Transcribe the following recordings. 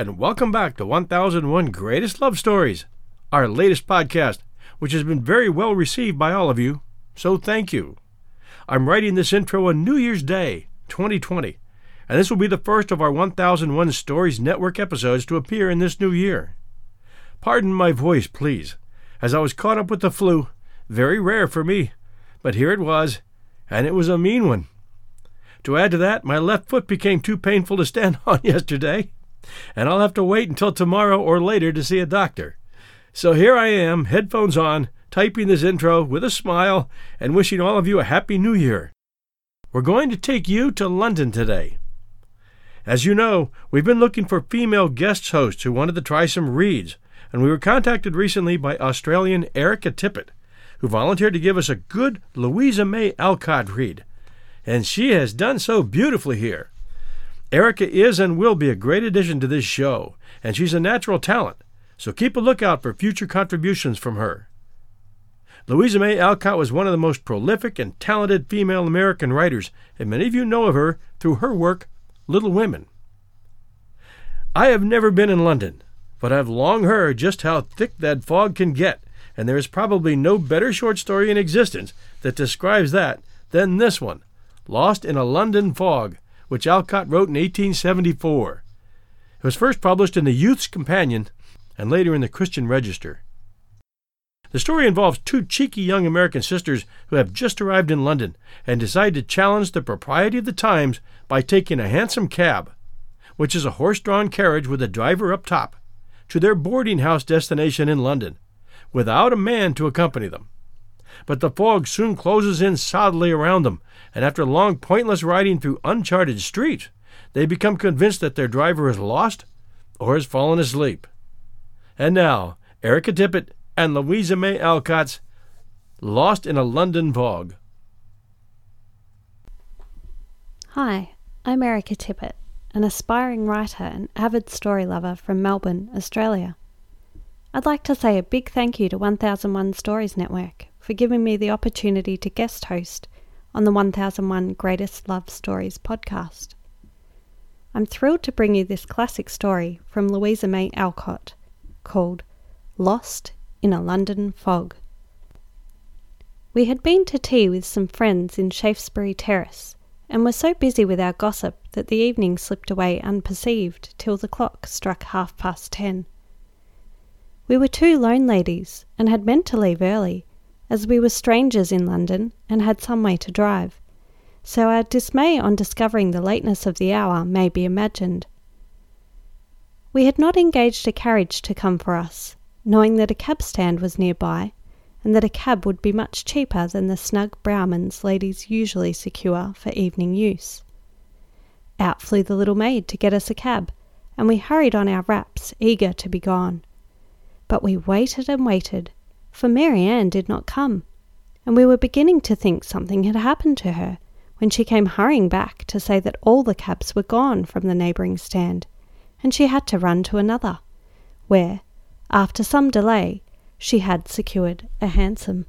and welcome back to 1001 Greatest Love Stories, our latest podcast, which has been very well received by all of you, so thank you. I'm writing this intro on New Year's Day, 2020, and this will be the first of our 1001 Stories Network episodes to appear in this new year. Pardon my voice, please, as I was caught up with the flu, very rare for me, but here it was, and it was a mean one. To add to that, my left foot became too painful to stand on yesterday, and I'll have to wait until tomorrow or later to see a doctor. So here I am, headphones on, typing this intro with a smile and wishing all of you a Happy New Year. We're going to take you to London today. As you know, we've been looking for female guest hosts who wanted to try some reads, and we were contacted recently by Australian Erica Tippett, who volunteered to give us a good Louisa May Alcott read and she has done so beautifully here. Erica is and will be a great addition to this show, and she's a natural talent, so keep a lookout for future contributions from her. Louisa May Alcott was one of the most prolific and talented female American writers, and many of you know of her through her work, Little Women. I have never been in London, but I've long heard just how thick that fog can get, and there is probably no better short story in existence that describes that than this one Lost in a London Fog, which Alcott wrote in 1874. It was first published in the Youth's Companion and later in the Christian Register. The story involves two cheeky young American sisters who have just arrived in London and decide to challenge the propriety of the times by taking a hansom cab, which is a horse drawn carriage with a driver up top, to their boarding house destination in London, without a man to accompany them. But the fog soon closes in solidly around them, and after long, pointless riding through uncharted streets, they become convinced that their driver is lost or has fallen asleep. And now, Erica Tippett and Louisa May Alcott's Lost in a London Fog. Hi, I'm Erica Tippett, an aspiring writer and avid story lover from Melbourne, Australia. I'd like to say a big thank you to 1001 Stories Network for giving me the opportunity to guest host on the 1001 Greatest Love Stories podcast. I'm thrilled to bring you this classic story from Louisa May Alcott called Lost in a London Fog. We had been to tea with some friends in Shaftesbury Terrace and were so busy with our gossip that the evening slipped away unperceived till the clock struck half past ten. We were two lone ladies and had meant to leave early, as we were strangers in London and had some way to drive, so our dismay on discovering the lateness of the hour may be imagined. We had not engaged a carriage to come for us, knowing that a cab stand was nearby, and that a cab would be much cheaper than the snug broughams ladies usually secure for evening use. Out flew the little maid to get us a cab, and we hurried on our wraps, eager to be gone. But we waited and waited, for Mary Ann did not come, and we were beginning to think something had happened to her when she came hurrying back to say that all the cabs were gone from the neighbouring stand, and she had to run to another, where, after some delay, she had secured a hansom.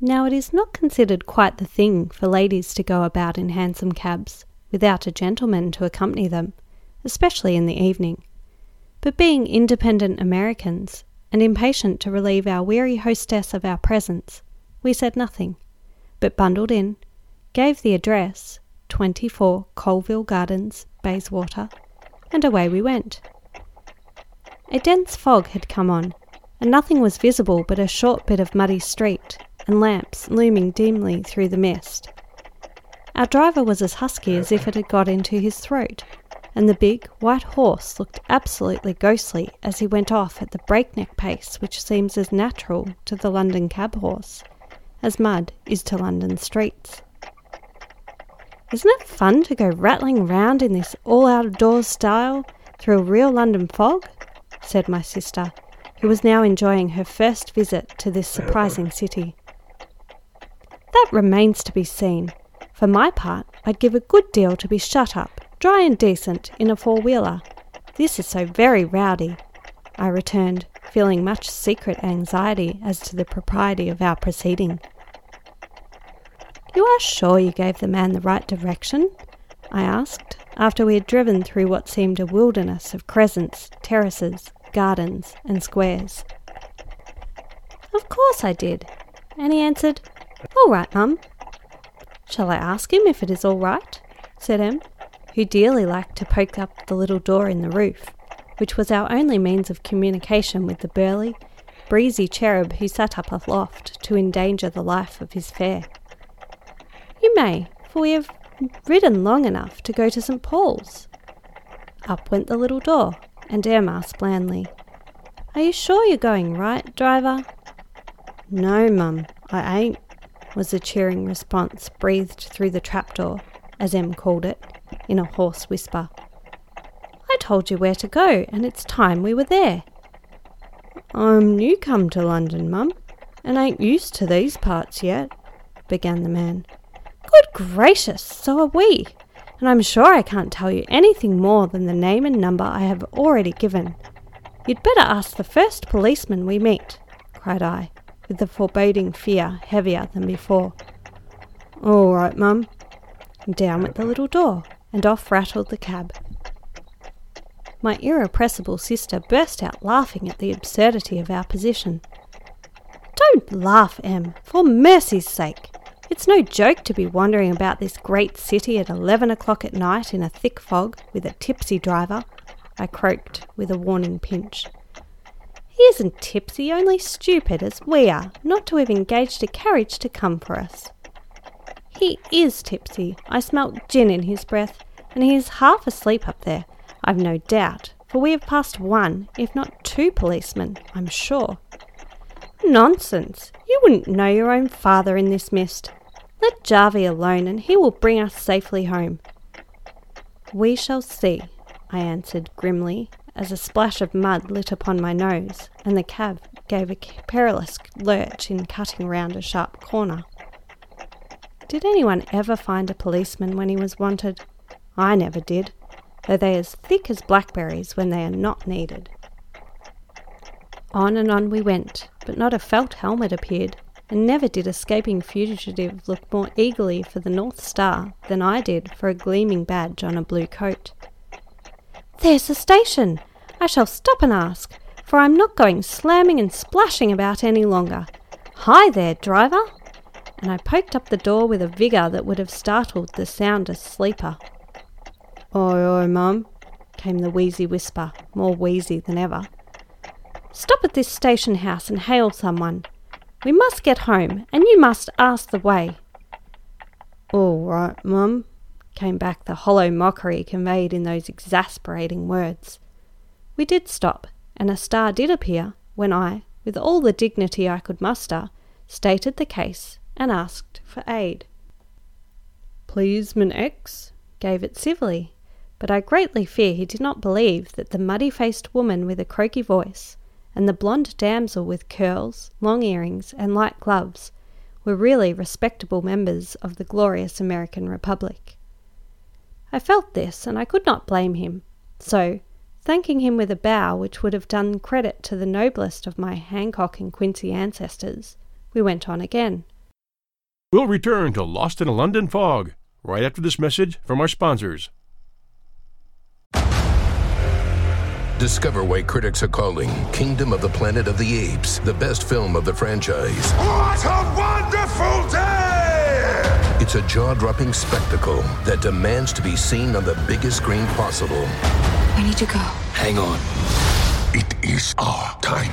Now it is not considered quite the thing for ladies to go about in hansom cabs without a gentleman to accompany them, especially in the evening. But being independent Americans, and impatient to relieve our weary hostess of our presence, we said nothing, but bundled in, gave the address, 24 Colville Gardens, Bayswater, and away we went. A dense fog had come on, and nothing was visible but a short bit of muddy street and lamps looming dimly through the mist. Our driver was as husky as if it had got into his throat, and the big, white horse looked absolutely ghostly as he went off at the breakneck pace which seems as natural to the London cab horse as mud is to London streets. Isn't it fun to go rattling round in this all out of doors style through a real London fog? said my sister, who was now enjoying her first visit to this surprising city. That remains to be seen. For my part, I'd give a good deal to be shut up, dry and decent, in a four wheeler. This is so very rowdy, I returned, feeling much secret anxiety as to the propriety of our proceeding. You are sure you gave the man the right direction? I asked, after we had driven through what seemed a wilderness of crescents, terraces, gardens, and squares. Of course I did. And he answered, All right, Mum. Shall I ask him if it is all right? said Em, who dearly liked to poke up the little door in the roof, which was our only means of communication with the burly, breezy cherub who sat up aloft to endanger the life of his fare. You may, for we have ridden long enough to go to St. Paul's. Up went the little door, and asked blandly, Are you sure you're going right, driver? No, mum, I ain't, was the cheering response breathed through the trapdoor, as Em called it, in a hoarse whisper. I told you where to go, and it's time we were there. I'm new come to London, mum, and ain't used to these parts yet, began the man. Good gracious, so are we, and I'm sure I can't tell you anything more than the name and number I have already given. You'd better ask the first policeman we meet, cried I, with the foreboding fear heavier than before. All right, mum. Down went the little door, and off rattled the cab. My irrepressible sister burst out laughing at the absurdity of our position. Don't laugh, Em, for mercy's sake. It's no joke to be wandering about this great city at eleven o'clock at night in a thick fog with a tipsy driver, I croaked with a warning pinch. He isn't tipsy, only stupid as we are, not to have engaged a carriage to come for us. He is tipsy. I smelt gin in his breath, and he is half asleep up there, I've no doubt, for we have passed one, if not two policemen, I'm sure. Nonsense! You wouldn't know your own father in this mist. Let Jarvie alone, and he will bring us safely home. We shall see, I answered grimly, as a splash of mud lit upon my nose, and the cab gave a perilous lurch in cutting round a sharp corner. Did anyone ever find a policeman when he was wanted? I never did, though they are as thick as blackberries when they are not needed. On and on we went, but not a felt helmet appeared, and never did escaping fugitive look more eagerly for the North Star than I did for a gleaming badge on a blue coat. There's the station! I shall stop and ask, for I'm not going slamming and splashing about any longer. Hi there, driver! And I poked up the door with a vigour that would have startled the soundest sleeper. Oi, oi, mum, came the wheezy whisper, more wheezy than ever. Stop at this station house and hail someone. We must get home, and you must ask the way. All right, Mum, came back the hollow mockery conveyed in those exasperating words. We did stop, and a star did appear when I, with all the dignity I could muster, stated the case and asked for aid. Policeman X gave it civilly, but I greatly fear he did not believe that the muddy faced woman with a croaky voice and the blonde damsel with curls, long earrings, and light gloves were really respectable members of the glorious American Republic. I felt this, and I could not blame him, so, thanking him with a bow which would have done credit to the noblest of my Hancock and Quincy ancestors, we went on again. We'll return to Lost in a London Fog right after this message from our sponsors. Discover why critics are calling Kingdom of the Planet of the Apes the best film of the franchise. What a wonderful day! It's a jaw dropping spectacle that demands to be seen on the biggest screen possible. We need to go. Hang on. It is our time.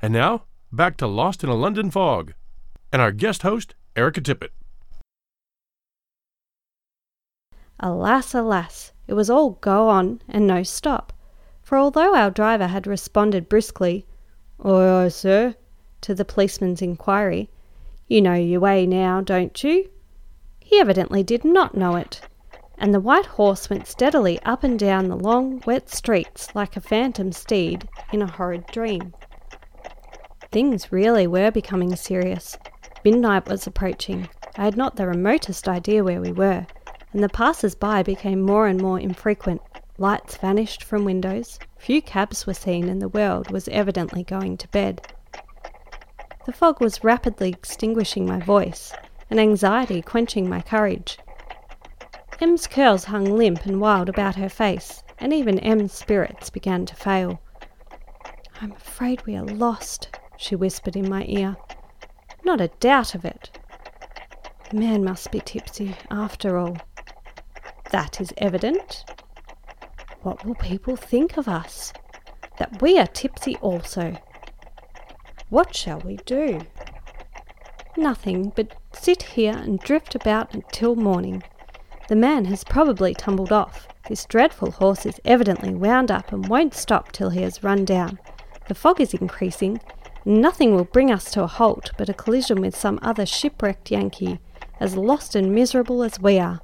And now, back to Lost in a London Fog, and our guest host, Erica Tippett. Alas, alas, it was all go on and no stop. For although our driver had responded briskly, Aye, aye, sir, to the policeman's inquiry, You know your way now, don't you? He evidently did not know it, and the white horse went steadily up and down the long, wet streets like a phantom steed in a horrid dream. Things really were becoming serious. Midnight was approaching. I had not the remotest idea where we were, and the passers by became more and more infrequent. Lights vanished from windows, few cabs were seen, and the world was evidently going to bed. The fog was rapidly extinguishing my voice, and anxiety quenching my courage. Em's curls hung limp and wild about her face, and even Em's spirits began to fail. I'm afraid we are lost, she whispered in my ear. Not a doubt of it. The man must be tipsy, after all. That is evident. What will people think of us? That we are tipsy also. What shall we do? Nothing but sit here and drift about until morning. The man has probably tumbled off. This dreadful horse is evidently wound up and won't stop till he has run down. The fog is increasing, Nothing will bring us to a halt but a collision with some other shipwrecked Yankee, as lost and miserable as we are.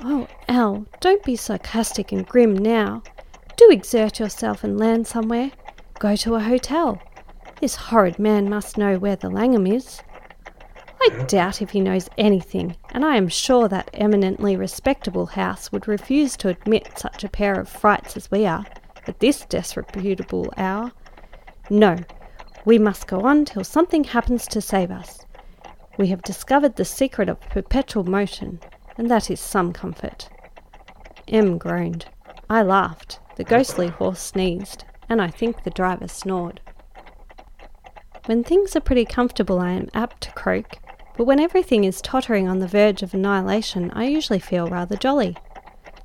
Oh, Al, don't be sarcastic and grim now. Do exert yourself and land somewhere. Go to a hotel. This horrid man must know where the Langham is. I doubt if he knows anything, and I am sure that eminently respectable house would refuse to admit such a pair of frights as we are, at this disreputable hour. No, we must go on till something happens to save us. We have discovered the secret of perpetual motion, and that is some comfort. Em groaned. I laughed. The ghostly horse sneezed, and I think the driver snored. When things are pretty comfortable, I am apt to croak, but when everything is tottering on the verge of annihilation, I usually feel rather jolly.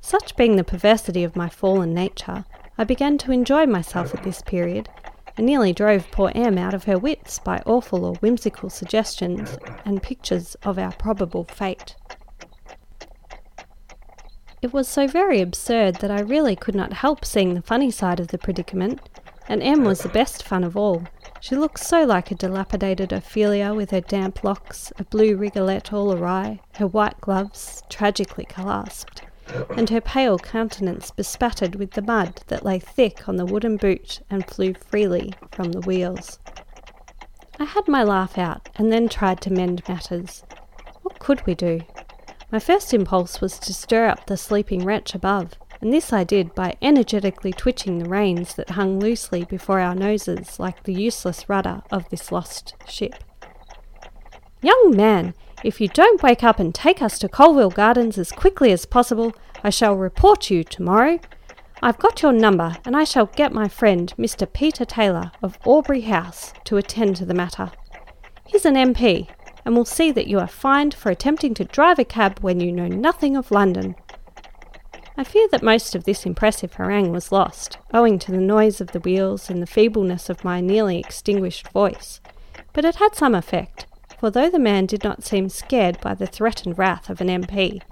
Such being the perversity of my fallen nature, I began to enjoy myself at this period, and nearly drove poor Em out of her wits by awful or whimsical suggestions and pictures of our probable fate. It was so very absurd that I really could not help seeing the funny side of the predicament, and Em was the best fun of all. She looked so like a dilapidated Ophelia with her damp locks, a blue rigolette all awry, her white gloves tragically clasped, and her pale countenance bespattered with the mud that lay thick on the wooden boot and flew freely from the wheels. I had my laugh out and then tried to mend matters. What could we do? My first impulse was to stir up the sleeping wretch above, and this I did by energetically twitching the reins that hung loosely before our noses like the useless rudder of this lost ship. Young man, if you don't wake up and take us to Colville Gardens as quickly as possible, I shall report you tomorrow. I've got your number, and I shall get my friend, Mr. Peter Taylor of Aubrey House, to attend to the matter. He's an MP, and will see that you are fined for attempting to drive a cab when you know nothing of London. I fear that most of this impressive harangue was lost, owing to the noise of the wheels and the feebleness of my nearly extinguished voice, but it had some effect, for though the man did not seem scared by the threatened wrath of an MP,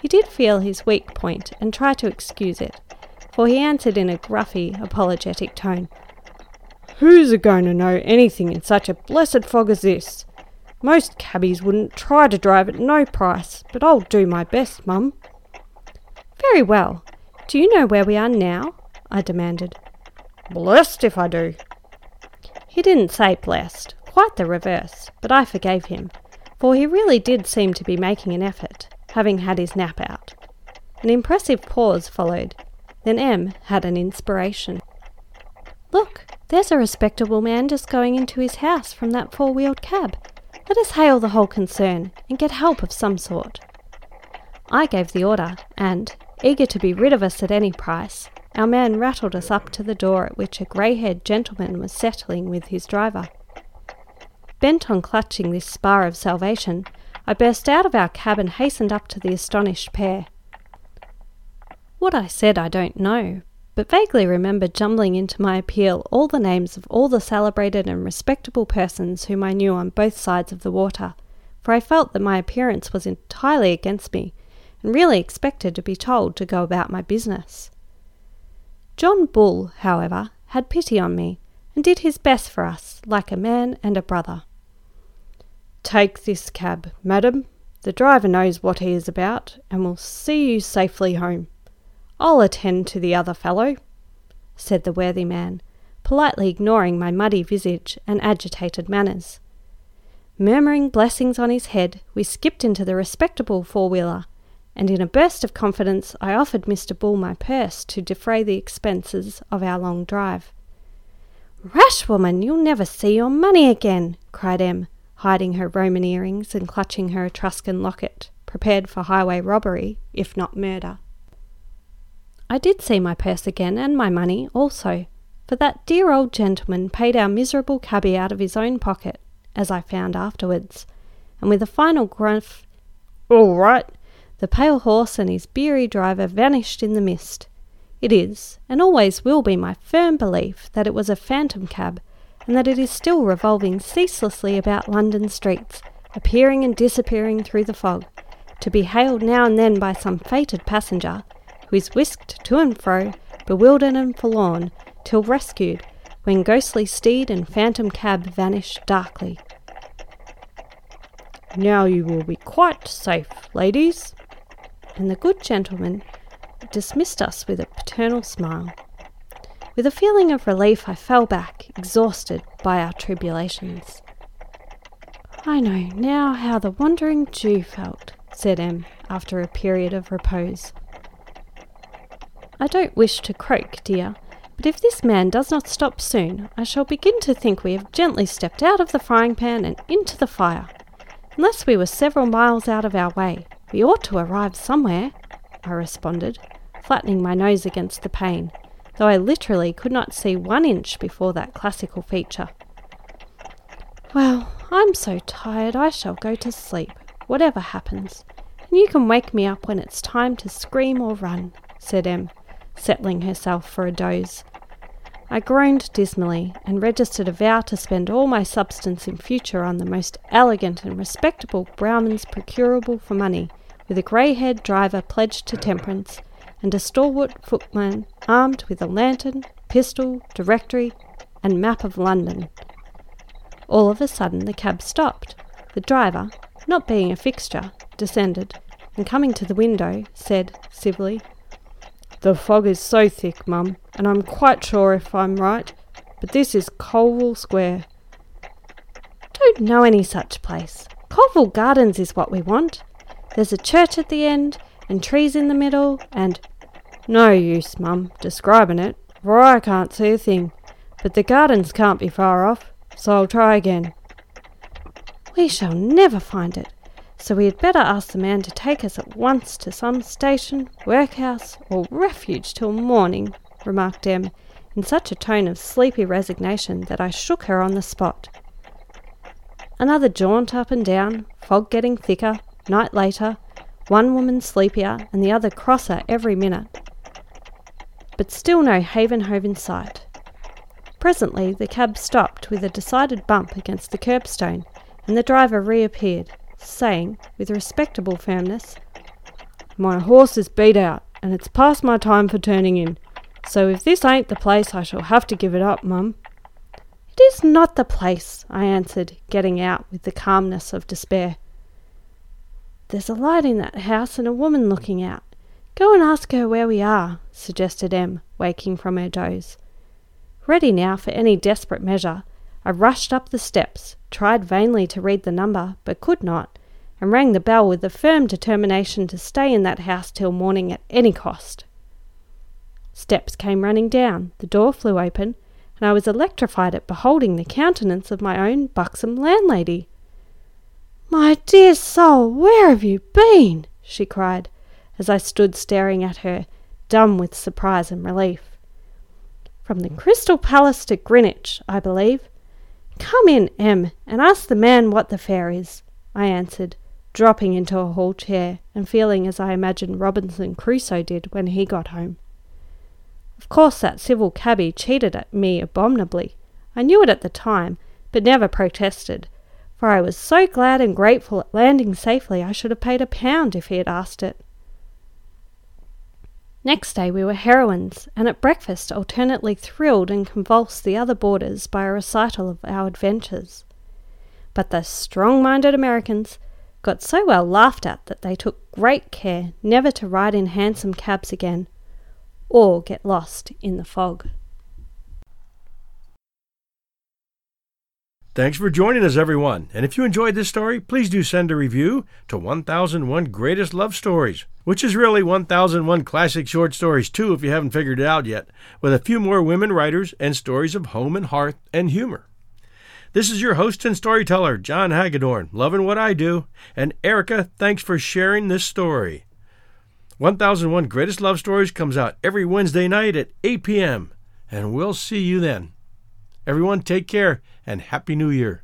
he did feel his weak point and try to excuse it, for he answered in a gruffy, apologetic tone, Who's a going to know anything in such a blessed fog as this? Most cabbies wouldn't try to drive at no price, but I'll do my best, mum. Very well. Do you know where we are now? I demanded. Blessed if I do. He didn't say blessed, quite the reverse, but I forgave him, for he really did seem to be making an effort, having had his nap out. An impressive pause followed. Then Em had an inspiration. Look, there's a respectable man just going into his house from that four wheeled cab. Let us hail the whole concern and get help of some sort. I gave the order, and, eager to be rid of us at any price, our man rattled us up to the door at which a grey haired gentleman was settling with his driver. Bent on clutching this spar of salvation, I burst out of our cab and hastened up to the astonished pair. What I said I don't know, but vaguely remember jumbling into my appeal all the names of all the celebrated and respectable persons whom I knew on both sides of the water, for I felt that my appearance was entirely against me, and really expected to be told to go about my business. John Bull, however, had pity on me, and did his best for us, like a man and a brother. Take this cab, madam. The driver knows what he is about, and will see you safely home. I'll attend to the other fellow, said the worthy man, politely ignoring my muddy visage and agitated manners. Murmuring blessings on his head, we skipped into the respectable four wheeler, and in a burst of confidence I offered Mr. Bull my purse to defray the expenses of our long drive. Rash woman, you'll never see your money again, cried Em, hiding her Roman earrings and clutching her Etruscan locket, prepared for highway robbery, if not murder. I did see my purse again and my money also, for that dear old gentleman paid our miserable cabby out of his own pocket, as I found afterwards, and with a final gruff, All right, the pale horse and his beery driver vanished in the mist. It is, and always will be, my firm belief that it was a phantom cab, and that it is still revolving ceaselessly about London streets, appearing and disappearing through the fog, to be hailed now and then by some fated passenger who is whisked to and fro, bewildered and forlorn, till rescued, when ghostly steed and phantom cab vanish darkly. Now you will be quite safe, ladies. And the good gentleman dismissed us with a paternal smile. With a feeling of relief, I fell back, exhausted by our tribulations. I know now how the wandering Jew felt, said Em, after a period of repose. I don't wish to croak, dear, but if this man does not stop soon, I shall begin to think we have gently stepped out of the frying pan and into the fire. Unless we were several miles out of our way, we ought to arrive somewhere, I responded, flattening my nose against the pane, though I literally could not see one inch before that classical feature. Well, I'm so tired I shall go to sleep, whatever happens, and you can wake me up when it's time to scream or run, said Em, settling herself for a doze. I groaned dismally and registered a vow to spend all my substance in future on the most elegant and respectable broughams procurable for money, with a grey haired driver pledged to temperance, and a stalwart footman armed with a lantern, pistol, directory, and map of London. All of a sudden the cab stopped. The driver, not being a fixture, descended, and coming to the window, said civilly, the fog is so thick, Mum, and I'm quite sure if I'm right, but this is Colville Square. Don't know any such place. Colville Gardens is what we want. There's a church at the end, and trees in the middle, and. No use, Mum, describing it, for I can't see a thing. But the gardens can't be far off, so I'll try again. We shall never find it so we had better ask the man to take us at once to some station, workhouse, or refuge till morning, remarked Em, in such a tone of sleepy resignation that I shook her on the spot. Another jaunt up and down, fog getting thicker, night later, one woman sleepier and the other crosser every minute. But still no Haven Hove in sight. Presently the cab stopped with a decided bump against the curbstone, and the driver reappeared saying, with respectable firmness, My horse is beat out, and it's past my time for turning in. So if this ain't the place, I shall have to give it up, mum. It is not the place, I answered, getting out with the calmness of despair. There's a light in that house and a woman looking out. Go and ask her where we are, suggested Em, waking from her doze. Ready now for any desperate measure, I rushed up the steps, tried vainly to read the number, but could not, and rang the bell with the firm determination to stay in that house till morning at any cost. Steps came running down, the door flew open, and I was electrified at beholding the countenance of my own buxom landlady. My dear soul, where have you been? she cried, as I stood staring at her, dumb with surprise and relief. From the Crystal Palace to Greenwich, I believe. Come in, Em, and ask the man what the fare is, I answered, dropping into a hall chair and feeling as I imagined Robinson Crusoe did when he got home. Of course, that civil cabby cheated at me abominably. I knew it at the time, but never protested, for I was so glad and grateful at landing safely I should have paid a pound if he had asked it. Next day we were heroines, and at breakfast alternately thrilled and convulsed the other boarders by a recital of our adventures. But the strong minded Americans got so well laughed at that they took great care never to ride in hansom cabs again, or get lost in the fog. Thanks for joining us, everyone. And if you enjoyed this story, please do send a review to 1001 Greatest Love Stories, which is really 1001 Classic Short Stories, too, if you haven't figured it out yet, with a few more women writers and stories of home and hearth and humor. This is your host and storyteller, John Hagedorn, loving what I do. And Erica, thanks for sharing this story. 1001 Greatest Love Stories comes out every Wednesday night at 8 p.m., and we'll see you then. Everyone, take care and Happy New Year.